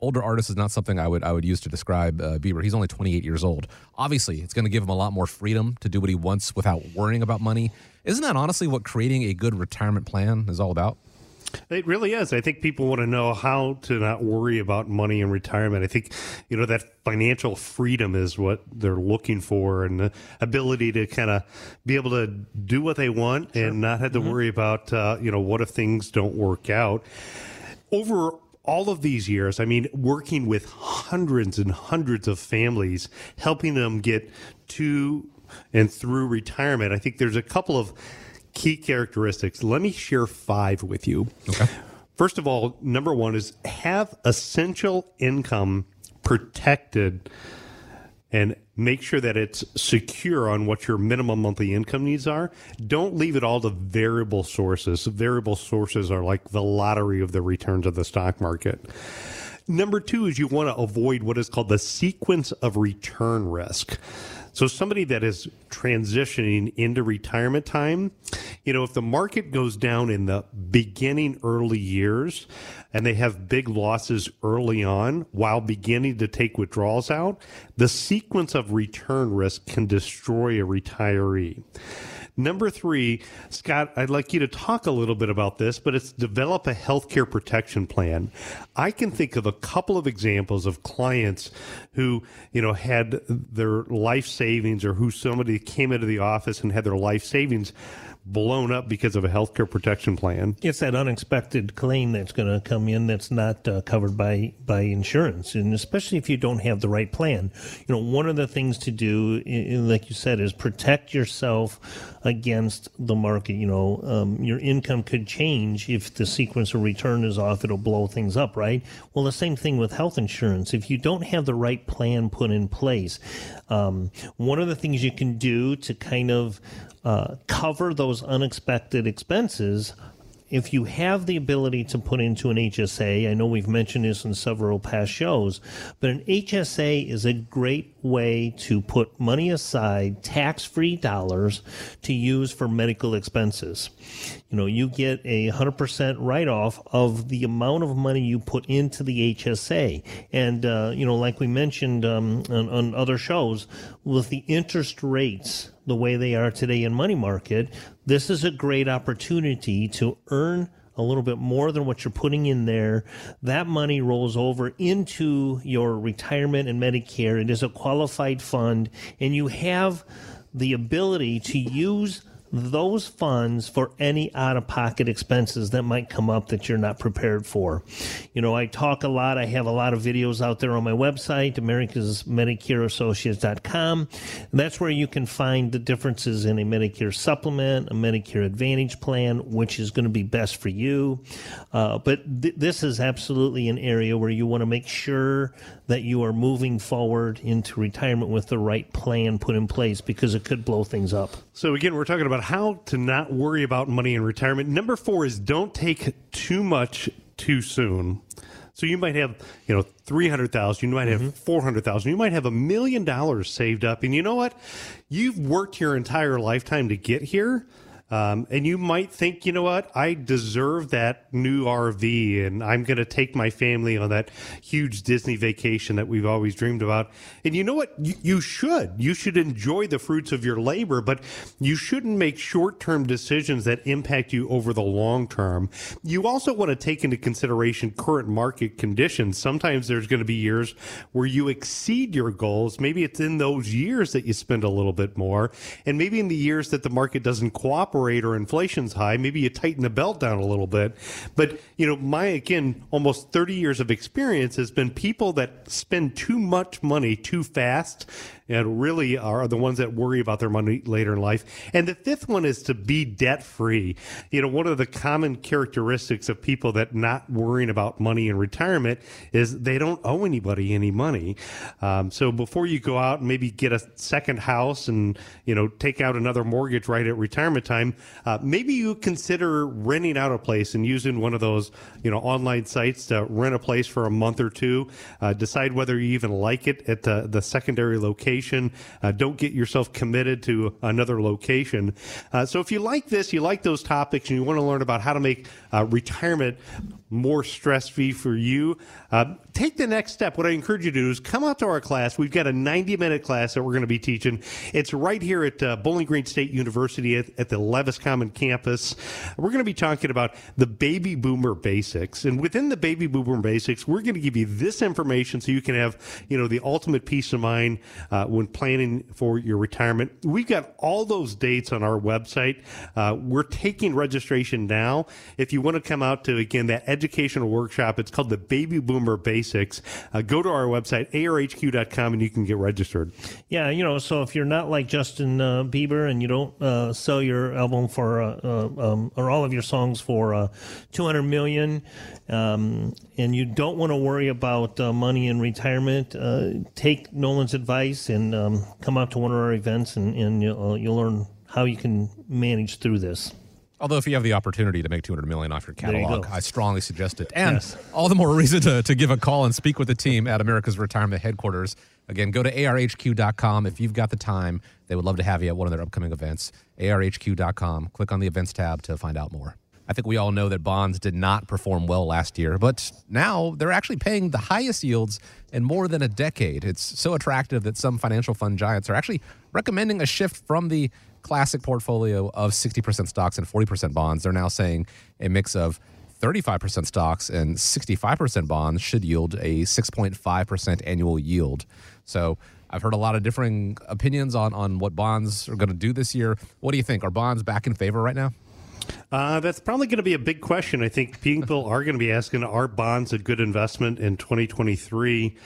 older artist is not something I would I would use to describe uh, Bieber. He's only 28 years old. Obviously, it's going to give him a lot more freedom to do what he wants without worrying about money. Isn't that honestly what creating a good retirement plan is all about? It really is. I think people want to know how to not worry about money in retirement. I think, you know, that financial freedom is what they're looking for and the ability to kind of be able to do what they want sure. and not have to mm-hmm. worry about, uh, you know, what if things don't work out. Over all of these years, I mean, working with hundreds and hundreds of families, helping them get to and through retirement, I think there's a couple of key characteristics. Let me share five with you. Okay. First of all, number one is have essential income protected and make sure that it's secure on what your minimum monthly income needs are. Don't leave it all to variable sources. Variable sources are like the lottery of the returns of the stock market. Number two is you want to avoid what is called the sequence of return risk. So somebody that is transitioning into retirement time, you know, if the market goes down in the beginning early years and they have big losses early on while beginning to take withdrawals out, the sequence of return risk can destroy a retiree. Number three, Scott, I'd like you to talk a little bit about this, but it's develop a healthcare protection plan. I can think of a couple of examples of clients who, you know, had their life savings or who somebody came into the office and had their life savings blown up because of a healthcare protection plan. It's that unexpected claim that's going to come in that's not uh, covered by by insurance, and especially if you don't have the right plan. You know, one of the things to do, like you said, is protect yourself against the market. You know, um, your income could change if the sequence of return is off; it'll blow things up, right? Well, the same thing with health insurance. If you don't have the right plan put in place, um, one of the things you can do to kind of uh, cover those unexpected expenses if you have the ability to put into an HSA, I know we've mentioned this in several past shows, but an HSA is a great way to put money aside, tax free dollars to use for medical expenses. You know, you get a 100% write off of the amount of money you put into the HSA. And, uh, you know, like we mentioned um, on, on other shows, with the interest rates the way they are today in money market, this is a great opportunity to earn a little bit more than what you're putting in there. That money rolls over into your retirement and Medicare. It is a qualified fund, and you have the ability to use those funds for any out of pocket expenses that might come up that you're not prepared for. You know, I talk a lot. I have a lot of videos out there on my website, America's Medicare Associates.com. That's where you can find the differences in a Medicare supplement, a Medicare Advantage plan, which is going to be best for you. Uh, but th- this is absolutely an area where you want to make sure that you are moving forward into retirement with the right plan put in place because it could blow things up. So, again, we're talking about how to not worry about money in retirement. Number four is don't take too much too soon. So you might have, you know, 300,000, you might have mm-hmm. 400,000, you might have a million dollars saved up. And you know what? You've worked your entire lifetime to get here. Um, and you might think, you know what, I deserve that new RV and I'm going to take my family on that huge Disney vacation that we've always dreamed about. And you know what? You, you should. You should enjoy the fruits of your labor, but you shouldn't make short term decisions that impact you over the long term. You also want to take into consideration current market conditions. Sometimes there's going to be years where you exceed your goals. Maybe it's in those years that you spend a little bit more. And maybe in the years that the market doesn't cooperate operate or inflation's high, maybe you tighten the belt down a little bit. But, you know, my, again, almost 30 years of experience has been people that spend too much money too fast and really are the ones that worry about their money later in life. And the fifth one is to be debt free. You know, one of the common characteristics of people that not worrying about money in retirement is they don't owe anybody any money. Um, so before you go out and maybe get a second house and, you know, take out another mortgage right at retirement time, uh, maybe you consider renting out a place and using one of those, you know, online sites to rent a place for a month or two. Uh, decide whether you even like it at the, the secondary location location. Uh, don't get yourself committed to another location. Uh, so if you like this, you like those topics, and you want to learn about how to make uh, retirement more stress free for you. Uh, take the next step. What I encourage you to do is come out to our class. We've got a 90 minute class that we're going to be teaching. It's right here at uh, Bowling Green State University at, at, the Levis Common campus. We're going to be talking about the baby boomer basics. And within the baby boomer basics, we're going to give you this information so you can have, you know, the ultimate peace of mind uh, when planning for your retirement. We've got all those dates on our website. Uh, we're taking registration now. If you want to come out to, again, that educational workshop, it's called the Baby Boomer Basics. Uh, go to our website, arhq.com, and you can get registered. Yeah, you know, so if you're not like Justin uh, Bieber and you don't uh, sell your album for, uh, uh, um, or all of your songs for uh, 200 million, um, and you don't want to worry about money in retirement, take Nolan's advice and um, come out to one of our events and, and you'll, you'll learn how you can manage through this. Although, if you have the opportunity to make 200 million off your catalog, you I strongly suggest it. And yes. all the more reason to, to give a call and speak with the team at America's Retirement Headquarters. Again, go to arhq.com. If you've got the time, they would love to have you at one of their upcoming events. arhq.com. Click on the events tab to find out more. I think we all know that bonds did not perform well last year, but now they're actually paying the highest yields in more than a decade. It's so attractive that some financial fund giants are actually recommending a shift from the classic portfolio of 60% stocks and 40% bonds, they're now saying a mix of 35% stocks and 65% bonds should yield a 6.5% annual yield. So I've heard a lot of differing opinions on, on what bonds are going to do this year. What do you think? Are bonds back in favor right now? Uh, that's probably going to be a big question. I think people are going to be asking, are bonds a good investment in 2023?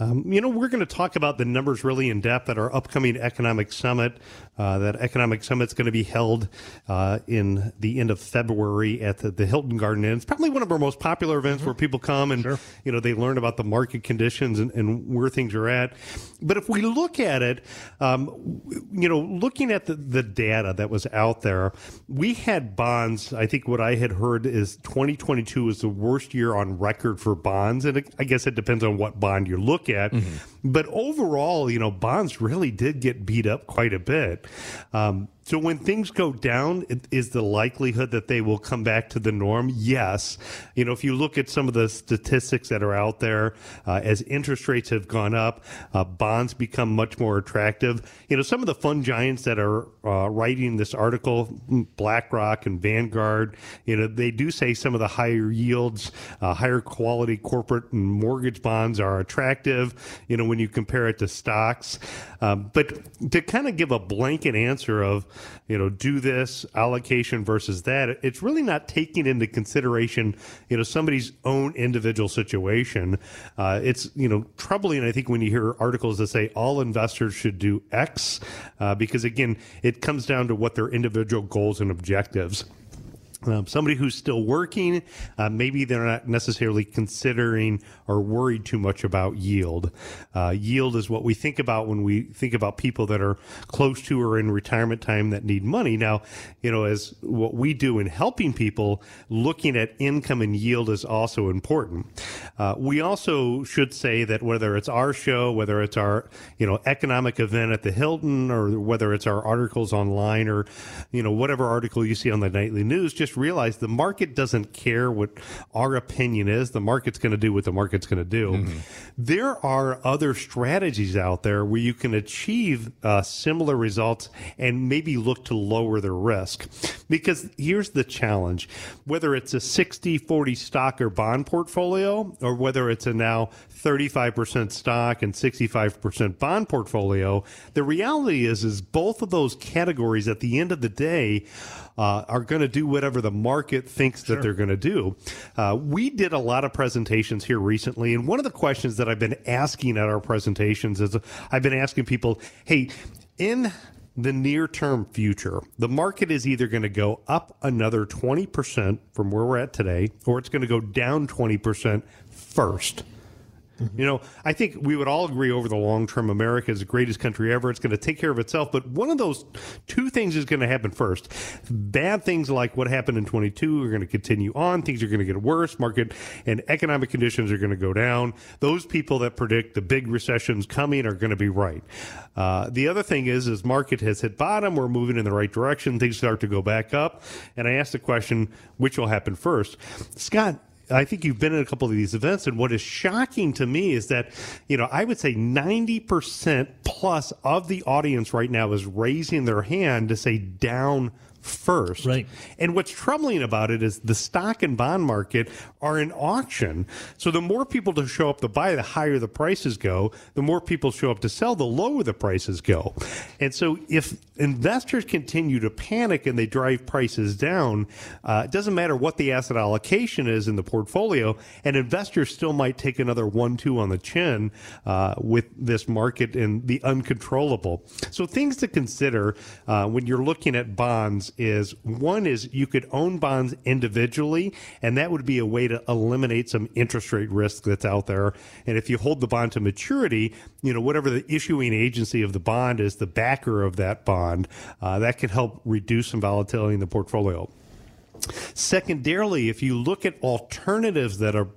Um, you know, we're going to talk about the numbers really in depth at our upcoming economic summit. Uh, that economic summit is going to be held uh, in the end of February at the, the, Hilton Garden Inn. It's probably one of our most popular events mm-hmm. where people come and sure. you know they learn about the market conditions and, and, where things are at. But if we look at it, um, you know, looking at the, the data that was out there, we had bonds. I think what I had heard is 2022 was the worst year on record for bonds, and it, I guess it depends on what bond you're looking at. Mm-hmm. But overall, you know, bonds really did get beat up quite a bit. Um, so when things go down, is the likelihood that they will come back to the norm? Yes. You know, if you look at some of the statistics that are out there, uh, as interest rates have gone up, uh, bonds become much more attractive. You know, some of the fund giants that are uh, writing this article, BlackRock and Vanguard, you know, they do say some of the higher yields, uh, higher quality corporate and mortgage bonds are attractive. You know, when you compare it to stocks, um, but to kind of give a blanket answer of you know, do this allocation versus that. It's really not taking into consideration, you know, somebody's own individual situation. Uh, it's, you know, troubling, I think, when you hear articles that say all investors should do X, uh, because again, it comes down to what their individual goals and objectives. Um, somebody who's still working, uh, maybe they're not necessarily considering or worried too much about yield. Uh, yield is what we think about when we think about people that are close to or in retirement time that need money. Now, you know, as what we do in helping people, looking at income and yield is also important. Uh, we also should say that whether it's our show, whether it's our, you know, economic event at the Hilton, or whether it's our articles online, or, you know, whatever article you see on the nightly news, just realize the market doesn't care what our opinion is. The market's going to do what the market's going to do. Mm-hmm. There are other strategies out there where you can achieve uh, similar results and maybe look to lower the risk. Because here's the challenge whether it's a 60 40 stock or bond portfolio, or whether it's a now 35% stock and 65% bond portfolio, the reality is is both of those categories at the end of the day uh, are going to do whatever the market thinks sure. that they're going to do. Uh, we did a lot of presentations here recently, and one of the questions that I've been asking at our presentations is I've been asking people, hey, in the near term future, the market is either going to go up another 20% from where we're at today, or it's going to go down 20% first. Mm-hmm. You know, I think we would all agree over the long term, America is the greatest country ever. It's going to take care of itself. But one of those two things is going to happen first. Bad things like what happened in 22 are going to continue on. Things are going to get worse. Market and economic conditions are going to go down. Those people that predict the big recessions coming are going to be right. Uh, the other thing is, is market has hit bottom. We're moving in the right direction. Things start to go back up. And I asked the question, which will happen first? Scott, I think you've been in a couple of these events, and what is shocking to me is that, you know, I would say 90% plus of the audience right now is raising their hand to say down first. Right. And what's troubling about it is the stock and bond market are in auction. So the more people to show up to buy, the higher the prices go. The more people show up to sell, the lower the prices go. And so if investors continue to panic and they drive prices down, uh, it doesn't matter what the asset allocation is in the portfolio, and investors still might take another one, two on the chin uh, with this market and the uncontrollable. So things to consider uh, when you're looking at bonds is one is you could own bonds individually, and that would be a way to eliminate some interest rate risk that's out there. And if you hold the bond to maturity, you know, whatever the issuing agency of the bond is, the backer of that bond, uh, that can help reduce some volatility in the portfolio. Secondarily, if you look at alternatives that are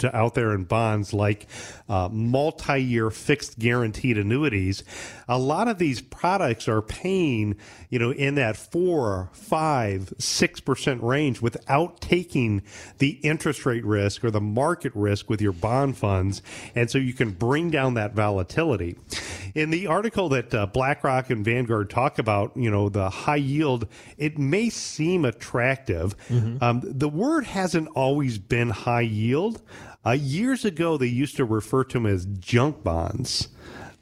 to out there in bonds like uh, multi-year fixed guaranteed annuities. A lot of these products are paying you know in that four five six percent range without taking the interest rate risk or the market risk with your bond funds. And so you can bring down that volatility. In the article that uh, blackrock and vanguard talk about you know the high yield it may seem attractive. Mm-hmm. um, the word hasn't always been high yield uh, years ago, they used to refer to them as junk bonds.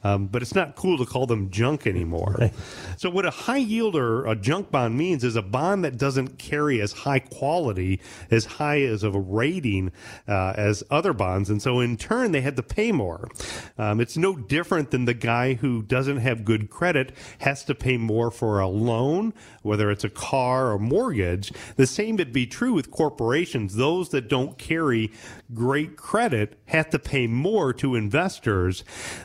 Um, but it's not cool to call them junk anymore. Right. So, what a high yield or a junk bond means is a bond that doesn't carry as high quality, as high as of a rating uh, as other bonds. And so, in turn, they had to pay more. Um, it's no different than the guy who doesn't have good credit has to pay more for a loan, whether it's a car or mortgage. The same would be true with corporations. Those that don't carry great credit have to pay more to investors.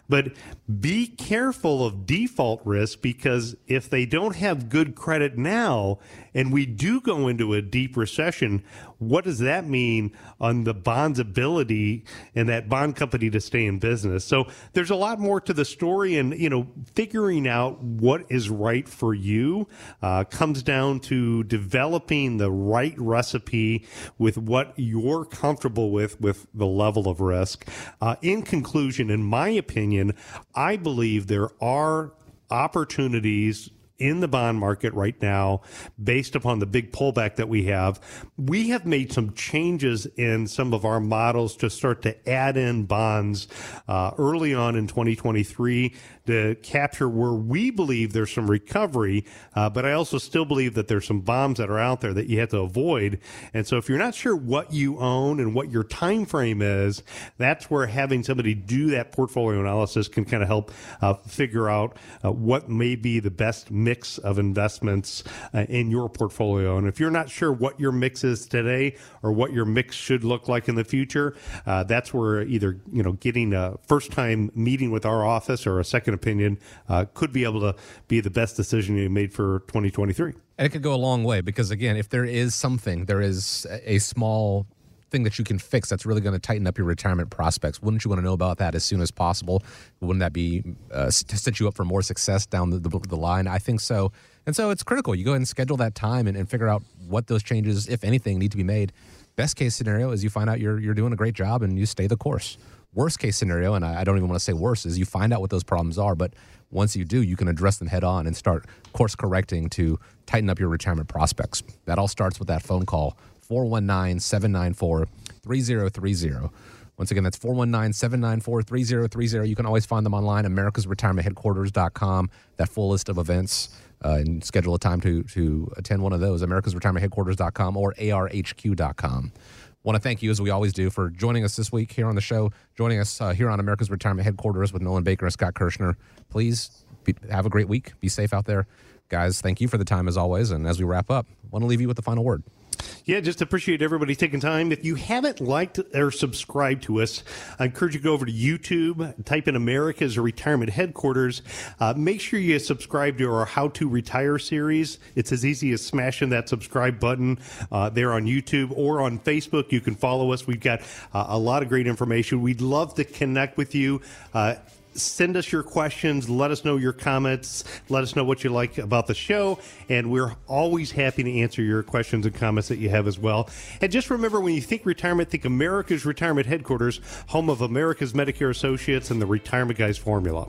But be careful of default risk because if they don't have good credit now and we do go into a deep recession, what does that mean on the bond's ability and that bond company to stay in business? So there's a lot more to the story, and you know, figuring out what is right for you uh, comes down to developing the right recipe with what you're comfortable with with the level of risk. Uh, in conclusion, in my opinion, I believe there are opportunities in the bond market right now based upon the big pullback that we have. We have made some changes in some of our models to start to add in bonds uh, early on in 2023 to capture where we believe there's some recovery, uh, but I also still believe that there's some bombs that are out there that you have to avoid. And so if you're not sure what you own and what your time frame is, that's where having somebody do that portfolio analysis can kind of help uh, figure out uh, what may be the best mix of investments uh, in your portfolio. And if you're not sure what your mix is today or what your mix should look like in the future, uh, that's where either you know getting a first time meeting with our office or a second second opinion uh, could be able to be the best decision you made for 2023. And it could go a long way because, again, if there is something, there is a small thing that you can fix that's really going to tighten up your retirement prospects. Wouldn't you want to know about that as soon as possible? Wouldn't that be uh, to set you up for more success down the, the, the, line? I think so. And so it's critical. You go ahead and schedule that time and, and figure out what those changes, if anything, need to be made. Best case scenario is you find out you're you're doing a great job and you stay the course worst case scenario, and I, I don't even want to say worse, is you find out what those problems are, but once you do, you can address them head on and start course correcting to tighten up your retirement prospects. That all starts with that phone call 419 794 3030. Once again, that's 419 794 3030. You can always find them online, americasretirementheadquarters.com, that full list of events, uh, and schedule a time to, to attend one of those, americasretirementheadquarters.com or arhq.com want to thank you, as we always do, for joining us this week here on the show, joining us uh, here on America's Retirement Headquarters with Nolan Baker and Scott Kirschner. Please be, have a great week. Be safe out there. Guys, thank you for the time as always. And as we wrap up, I want to leave you with the final word. Yeah, just appreciate everybody taking time. If you haven't liked or subscribed to us, I encourage you to go over to YouTube, type in America's Retirement Headquarters. Uh, make sure you subscribe to our How to Retire series. It's as easy as smashing that subscribe button uh, there on YouTube or on Facebook. You can follow us. We've got uh, a lot of great information. We'd love to connect with you. Send us your questions. Let us know your comments. Let us know what you like about the show. And we're always happy to answer your questions and comments that you have as well. And just remember when you think retirement, think America's Retirement Headquarters, home of America's Medicare Associates and the Retirement Guys formula.